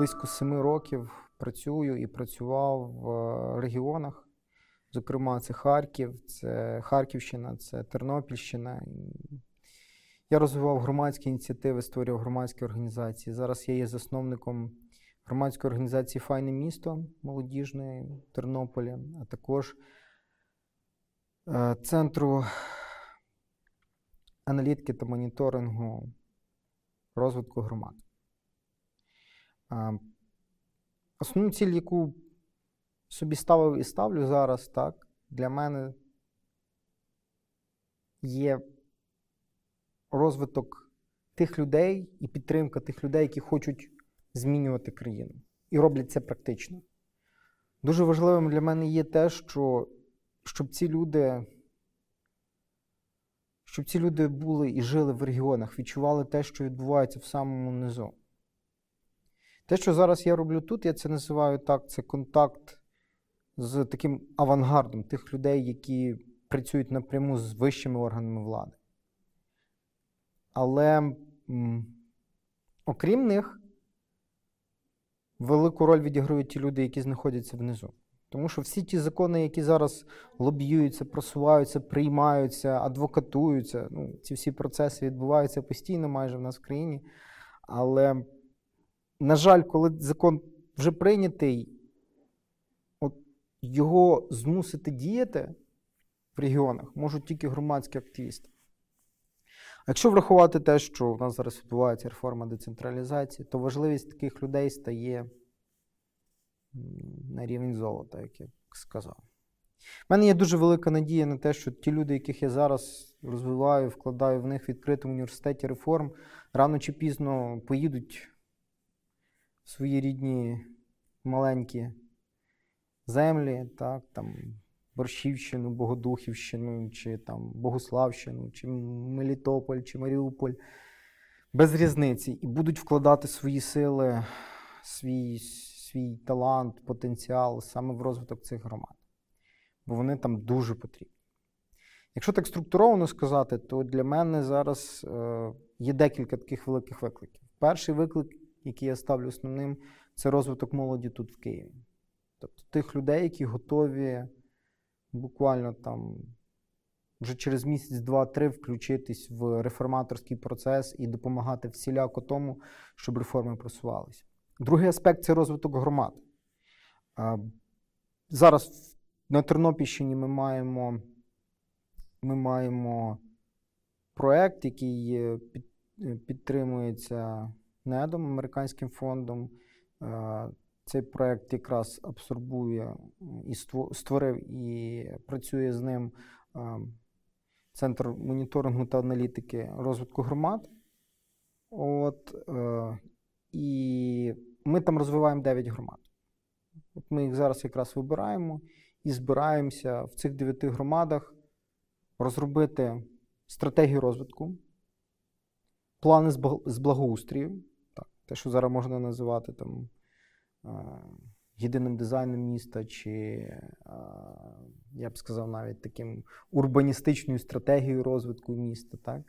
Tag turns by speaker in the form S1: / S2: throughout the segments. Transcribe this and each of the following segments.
S1: близько семи років працюю і працював в регіонах. Зокрема, це Харків, це Харківщина, це Тернопільщина. Я розвивав громадські ініціативи, створював громадські організації. Зараз я є засновником громадської організації Файне місто молодіжної в Тернополі, а також е, центру аналітики та моніторингу розвитку громад. Основну ціль, яку собі ставив і ставлю зараз, так, для мене є розвиток тих людей і підтримка тих людей, які хочуть змінювати країну. І роблять це практично. Дуже важливим для мене є те, що щоб ці люди. Щоб ці люди були і жили в регіонах, відчували те, що відбувається в самому низу. Те, що зараз я роблю тут, я це називаю так: це контакт з таким авангардом тих людей, які працюють напряму з вищими органами влади. Але окрім них, велику роль відіграють ті люди, які знаходяться внизу. Тому що всі ті закони, які зараз лобіюються, просуваються, приймаються, адвокатуються, ну, ці всі процеси відбуваються постійно майже в нас в країні. Але, на жаль, коли закон вже прийнятий, от його змусити діяти в регіонах можуть тільки громадські активісти. Якщо врахувати те, що в нас зараз відбувається реформа децентралізації, то важливість таких людей стає на рівень золота, як я сказав. У мене є дуже велика надія на те, що ті люди, яких я зараз розвиваю, вкладаю в них в відкритому університеті реформ, рано чи пізно поїдуть свої рідні маленькі землі, так, там, Борщівщину, Богодухівщину, чи там Богославщину, чи Мелітополь, чи Маріуполь, без різниці, і будуть вкладати свої сили, свій свій талант, потенціал саме в розвиток цих громад. Бо вони там дуже потрібні. Якщо так структуровано сказати, то для мене зараз е, є декілька таких великих викликів. Перший виклик, який я ставлю основним, це розвиток молоді тут в Києві. Тобто тих людей, які готові буквально там вже через місяць, два-три включитись в реформаторський процес і допомагати всіляко тому, щоб реформи просувалися. Другий аспект це розвиток громад. Зараз на Тернопільщині ми маємо ми маємо проєкт, який підтримується НЕДом, американським фондом. Цей проєкт якраз абсорбує і створив і працює з ним Центр моніторингу та аналітики розвитку громад. От, е, І ми там розвиваємо 9 громад. От Ми їх зараз якраз вибираємо і збираємося в цих 9 громадах розробити стратегію розвитку, плани з благоустрію, те, що зараз можна називати там єдиним дизайном міста, чи, я б сказав, навіть таким урбаністичною стратегією розвитку міста. Так?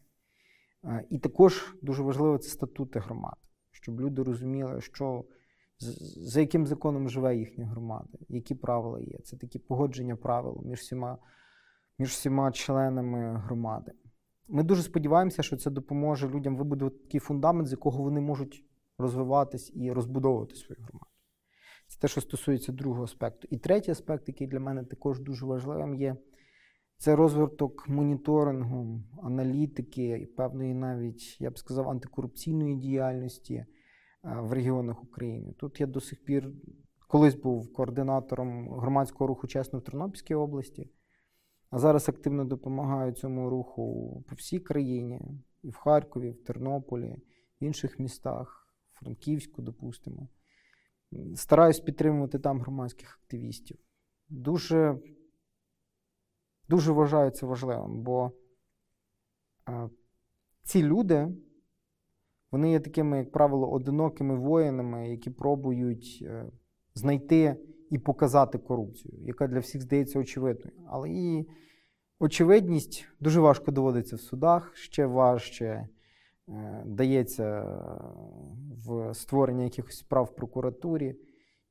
S1: І також дуже важливо це статути громад, щоб люди розуміли, що за яким законом живе їхня громада, які правила є. Це такі погодження правил між всіма, між всіма членами громади. Ми дуже сподіваємося, що це допоможе людям вибудувати такий фундамент, з якого вони можуть розвиватись і розбудовувати свою громаду. Це те, що стосується другого аспекту. І третій аспект, який для мене також дуже важливим, є це розвиток моніторингу, аналітики і певної навіть, я б сказав, антикорупційної діяльності е, в регіонах України. Тут я до сих пір колись був координатором громадського руху чесно в Тернопільській області, а зараз активно допомагаю цьому руху по всій країні, і в Харкові, і в Тернополі, в інших містах, Франківську, допустимо стараюсь підтримувати там громадських активістів. Дуже дуже вважаю це важливим, бо а, ці люди, вони є такими, як правило, одинокими воїнами, які пробують е, знайти і показати корупцію, яка для всіх здається очевидною. Але її очевидність дуже важко доводиться в судах, ще важче. Е, дається в створення якихось справ в прокуратурі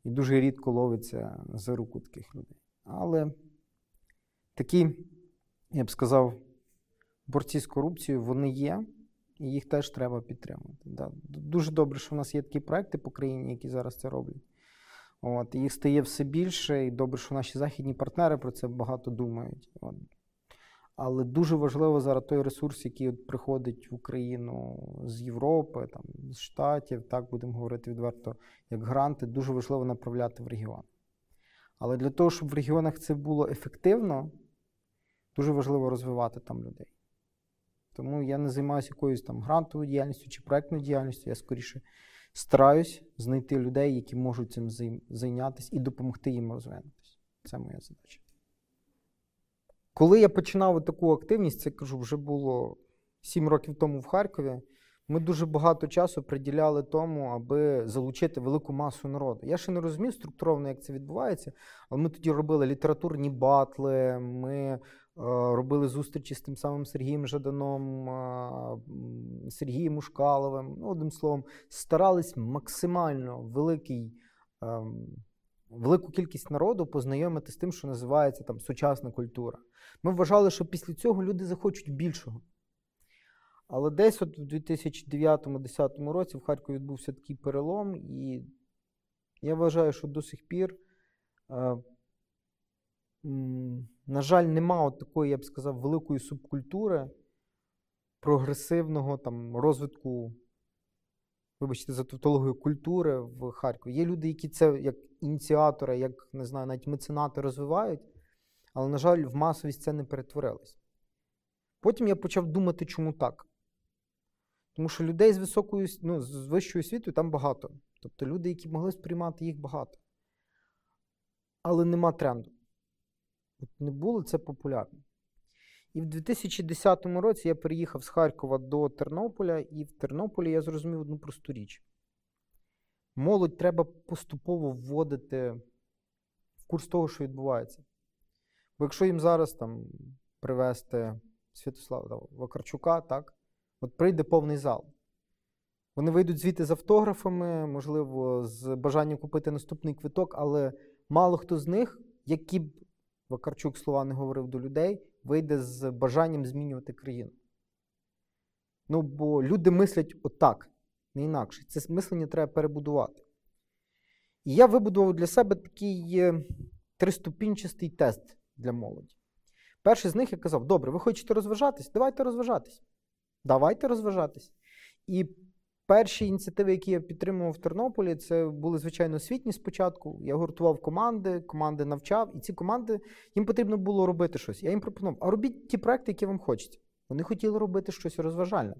S1: і дуже рідко ловиться за руку таких людей. Але такі, я б сказав, борці з корупцією вони є, і їх теж треба підтримувати. Да. Дуже добре, що в нас є такі проекти по країні, які зараз це роблять. От, Їх стає все більше, і добре, що наші західні партнери про це багато думають. От. Але дуже важливо зараз той ресурс, який приходить в Україну з Європи, там, з Штатів, так будемо говорити відверто, як гранти, дуже важливо направляти в регіон. Але для того, щоб в регіонах це було ефективно, дуже важливо розвивати там людей. Тому я не займаюся якоюсь там грантовою діяльністю чи проєктною діяльністю, я скоріше стараюсь знайти людей, які можуть цим зайнятися і допомогти їм розвинутися. Це моя задача. Коли я починав таку активність, це кажу, вже було сім років тому в Харкові. Ми дуже багато часу приділяли тому, аби залучити велику масу народу. Я ще не розумів структуровано, як це відбувається, але ми тоді робили літературні батли, ми е, робили зустрічі з тим самим Сергієм Жаданом, е, Сергієм Ушкаловим. Ну, одним словом, старались максимально великий. Е, велику кількість народу познайомити з тим, що називається там сучасна культура. Ми вважали, що після цього люди захочуть більшого. Але десь от в 2009-2010 році в Харкові відбувся такий перелом, і я вважаю, що до сих пір, е, на жаль, нема от такої, я б сказав, великої субкультури прогресивного там, розвитку вибачте, за тавтологію культури в Харкові. Є люди, які це як ініціатори, як не знаю, навіть меценати розвивають, але, на жаль, в масовість це не перетворилось. Потім я почав думати, чому так. Тому що людей з високою, ну, з вищою освітою там багато. Тобто люди, які могли сприймати їх багато. Але нема тренду. От Не було це популярно. І в 2010 році я переїхав з Харкова до Тернополя, і в Тернополі я зрозумів одну просту річ. Молодь треба поступово вводити в курс того, що відбувається. Бо якщо їм зараз там привезти Святослава Вакарчука, так, от прийде повний зал. Вони вийдуть звідти з автографами, можливо, з бажанням купити наступний квиток, але мало хто з них, які б Вакарчук слова не говорив до людей, вийде з бажанням змінювати країну. Ну, бо люди мислять отак, не інакше. Це мислення треба перебудувати. І я вибудував для себе такий е, триступінчастий тест для молоді. Перший з них я казав: добре, ви хочете розважатись? Давайте розважатись. Давайте розважатись. І Перші ініціативи, які я підтримував в Тернополі, це були, звичайно, освітні спочатку. Я гуртував команди, команди навчав, і ці команди їм потрібно було робити щось. Я їм пропонував, а робіть ті проекти, які вам хочеться. Вони хотіли робити щось розважальне.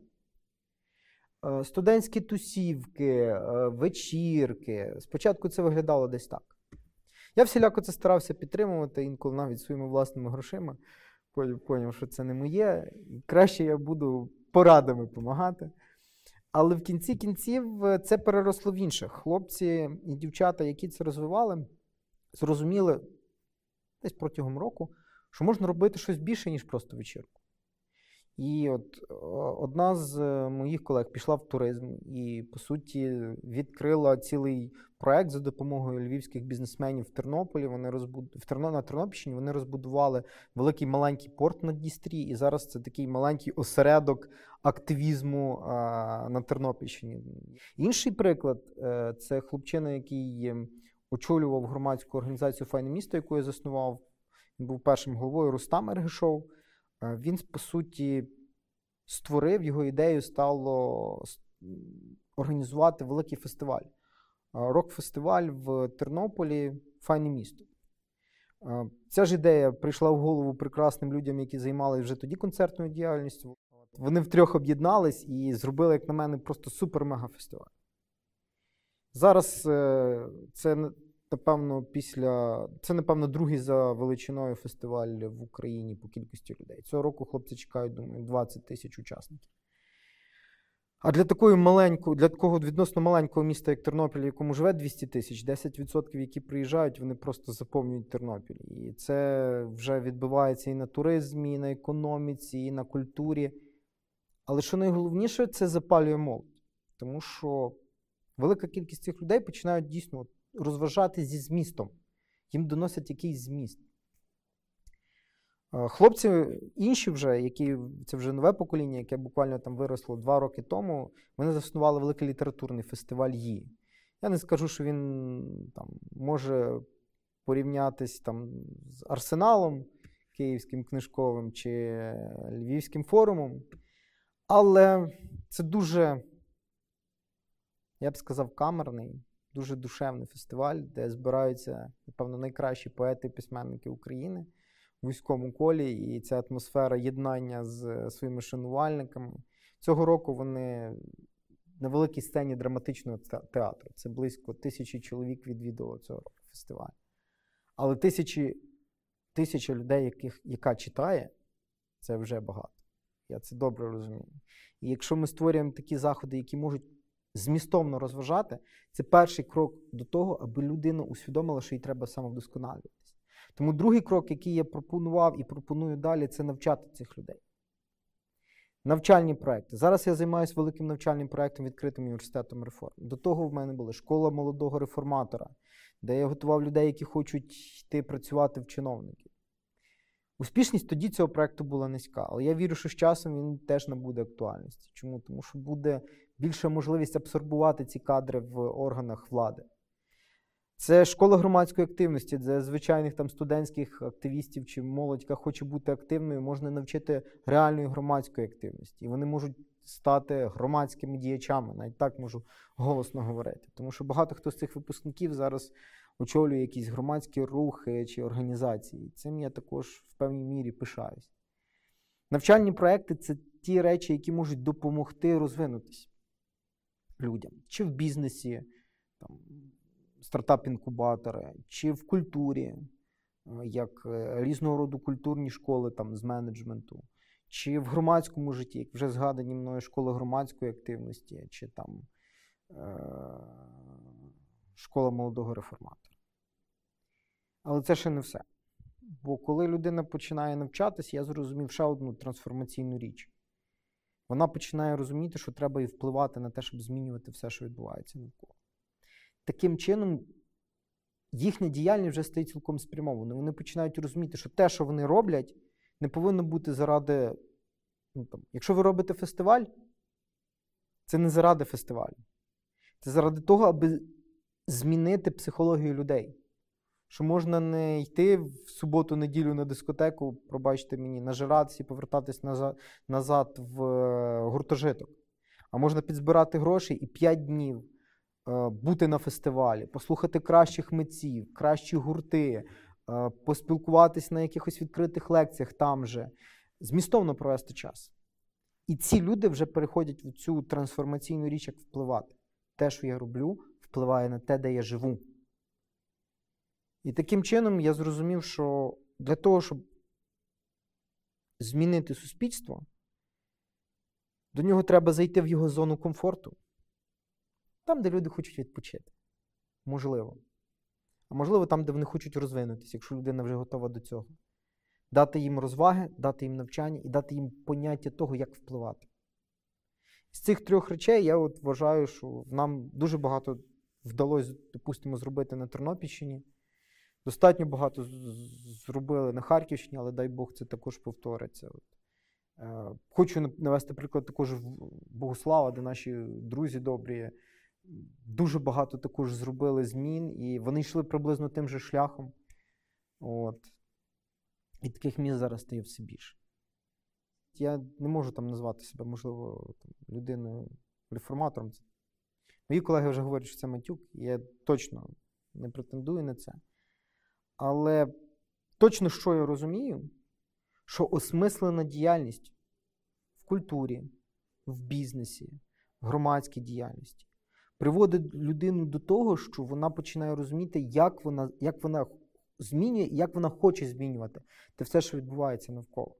S1: Е, студентські тусівки, е, вечірки. Спочатку це виглядало десь так. Я всіляко це старався підтримувати, інколи навіть своїми власними грошима. Поняв, що це не моє. Краще я буду порадами допомагати. Але в кінці кінців е, це переросло в інших. Хлопці і дівчата, які це розвивали, зрозуміли десь протягом року, що можна робити щось більше, ніж просто вечірку. І от е, одна з е, моїх колег пішла в туризм і, по суті, відкрила цілий проект за допомогою львівських бізнесменів в Тернополі. Вони розбуд... в Терно... на Тернопільщині вони розбудували великий маленький порт на Дністрі, і зараз це такий маленький осередок активізму а, на Тернопільщині. Інший приклад е, це хлопчина, який очолював громадську організацію Файне місто, яку я заснував. Він був першим головою Рустам Ергешов. Він, по суті, створив його ідею стало організувати великий фестиваль. Рок-фестиваль в Тернополі файне місто. Ця ж ідея прийшла в голову прекрасним людям, які займалися вже тоді концертною діяльністю. Вони втрьох об'єднались і зробили, як на мене, просто супер-мега-фестиваль. Зараз е, це напевно, після це, напевно, другий за величиною фестиваль в Україні по кількості людей. Цього року хлопці чекають, думаю, 20 тисяч учасників. А для такої маленької, для такого відносно маленького міста, як Тернопіль, якому живе 200 тисяч, 10%, які приїжджають, вони просто заповнюють Тернопіль. І це вже відбувається і на туризмі, і на економіці, і на культурі. Але що найголовніше, це запалює молодь. Тому що велика кількість цих людей починають дійсно розважати зі змістом. Їм доносять якийсь зміст. Е, хлопці інші вже, які це вже нове покоління, яке буквально там виросло два роки тому, вони заснували великий літературний фестиваль ї. Я не скажу, що він там може порівнятись там з Арсеналом Київським книжковим чи Львівським форумом, але це дуже, я б сказав, камерний, дуже душевний фестиваль, де збираються, напевно, найкращі поети і письменники України в вузькому колі, і ця атмосфера єднання з своїми шанувальниками. Цього року вони на великій сцені драматичного театру. Це близько тисячі чоловік відвідувало цього року фестиваль. Але тисячі, тисяча людей, яких, яка читає, це вже багато. Я це добре розумію. І якщо ми створюємо такі заходи, які можуть змістовно розважати, це перший крок до того, аби людина усвідомила, що їй треба самовдосконалюватися. Тому другий крок, який я пропонував і пропоную далі, це навчати цих людей. Навчальні проекти. Зараз я займаюся великим навчальним проектом відкритим університетом реформ. До того в мене була школа молодого реформатора, де я готував людей, які хочуть йти працювати в чиновників. Успішність тоді цього проекту була низька, але я вірю, що з часом він теж набуде актуальності. Чому? Тому що буде більша можливість абсорбувати ці кадри в органах влади. Це школа громадської активності, де звичайних там студентських активістів чи молодь, яка хоче бути активною, можна навчити реальної громадської активності. І вони можуть стати громадськими діячами, навіть так можу голосно говорити. Тому що багато хто з цих випускників зараз очолює якісь громадські рухи чи організації. Цим я також в певній мірі пишаюсь. Навчальні проекти це ті речі, які можуть допомогти розвинутися людям, чи в бізнесі. там, стартап-інкубатори, чи в культурі, е, як е, різного роду культурні школи там, з менеджменту, чи в громадському житті, як вже згадані мною школи громадської активності, чи там е- школа молодого реформатора. Але це ще не все. Бо коли людина починає навчатися, я зрозумів ще одну трансформаційну річ. Вона починає розуміти, що треба і впливати на те, щоб змінювати все, що відбувається навколо таким чином їхня діяльність вже стає цілком спрямованою. Вони починають розуміти, що те, що вони роблять, не повинно бути заради. Ну, там, Якщо ви робите фестиваль, це не заради фестивалю. Це заради того, аби змінити психологію людей. Що можна не йти в суботу-неділю на дискотеку, пробачте мені, нажиратися і повертатись назад, в е, гуртожиток. А можна підзбирати гроші і 5 днів Е, бути на фестивалі, послухати кращих митців, кращі гурти, е, поспілкуватись на якихось відкритих лекціях там же, змістовно провести час. І ці люди вже переходять в цю трансформаційну річ, як впливати. Те, що я роблю, впливає на те, де я живу. І таким чином я зрозумів, що для того, щоб змінити суспільство, до нього треба зайти в його зону комфорту. Там, де люди хочуть відпочити. Можливо. А можливо, там, де вони хочуть розвинутися, якщо людина вже готова до цього. Дати їм розваги, дати їм навчання і дати їм поняття того, як впливати. З цих трьох речей я от вважаю, що нам дуже багато вдалося, допустимо, зробити на Тернопільщині. Достатньо багато зробили на Харківщині, але дай Бог це також повториться. Е, хочу навести приклад також Богослава, де наші друзі добрі дуже багато також зробили змін, і вони йшли приблизно тим же шляхом. От. І таких міст зараз стає все більше. Я не можу там назвати себе, можливо, там, людиною реформатором. Мої колеги вже говорять, що це матюк, і я точно не претендую на це. Але точно, що я розумію, що осмислена діяльність в культурі, в бізнесі, в громадській діяльності приводить людину до того, що вона починає розуміти, як вона як вона змінює як вона хоче змінювати те все, що відбувається навколо.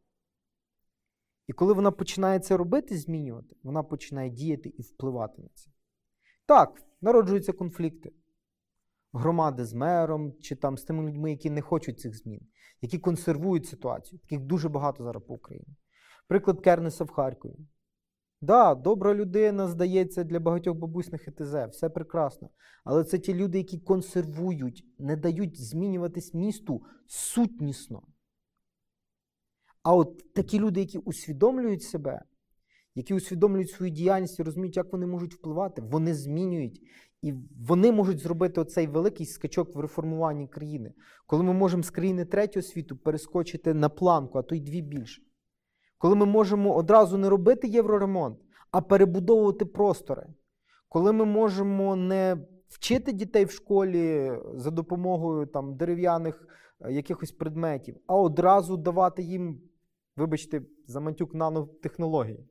S1: І коли вона починає це робити, змінювати, вона починає діяти і впливати на це. Так, народжуються конфлікти. Громади з мером, чи там з тими людьми, які не хочуть цих змін, які консервують ситуацію. Таких дуже багато зараз по Україні. Приклад Кернеса в Харкові. Да, добра людина, здається, для багатьох бабусь на ХТЗ, все прекрасно. Але це ті люди, які консервують, не дають змінюватись місту сутнісно. А от такі люди, які усвідомлюють себе, які усвідомлюють свою діяльність і розуміють, як вони можуть впливати, вони змінюють. І вони можуть зробити оцей великий скачок в реформуванні країни, коли ми можемо з країни третього світу перескочити на планку, а то й дві більше. Коли ми можемо одразу не робити євроремонт, а перебудовувати простори, коли ми можемо не вчити дітей в школі за допомогою там, дерев'яних е, якихось предметів, а одразу давати їм, вибачте, за мантюк нанотехнології.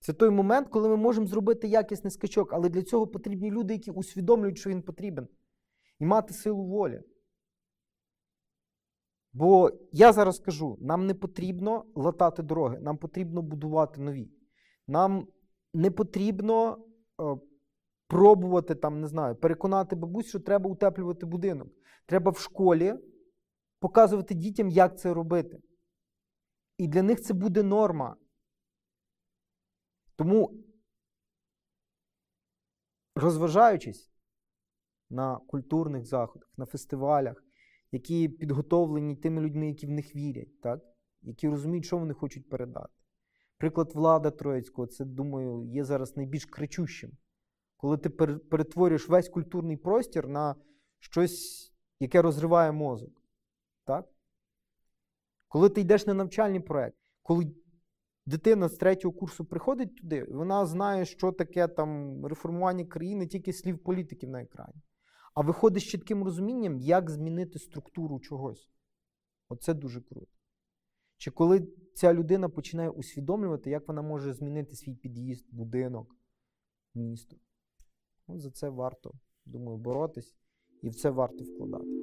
S1: Це той момент, коли ми можемо зробити якісний скачок, але для цього потрібні люди, які усвідомлюють, що він потрібен, і мати силу волі. Бо я зараз кажу: нам не потрібно латати дороги, нам потрібно будувати нові. Нам не потрібно е, пробувати там, не знаю, переконати бабусь, що треба утеплювати будинок. Треба в школі показувати дітям, як це робити. І для них це буде норма. Тому, розважаючись на культурних заходах, на фестивалях, які підготовлені тими людьми, які в них вірять, так? які розуміють, що вони хочуть передати. Приклад влада Троїцького, це, думаю, є зараз найбільш кричущим. Коли ти перетворюєш весь культурний простір на щось, яке розриває мозок. Так? Коли ти йдеш на навчальний проєкт, коли дитина з третього курсу приходить туди, вона знає, що таке там реформування країни, тільки слів політиків на екрані. А виходить з чітким розумінням, як змінити структуру чогось. Оце дуже круто. Чи коли ця людина починає усвідомлювати, як вона може змінити свій під'їзд, будинок, місто. От За це варто, думаю, боротись і в це варто вкладати.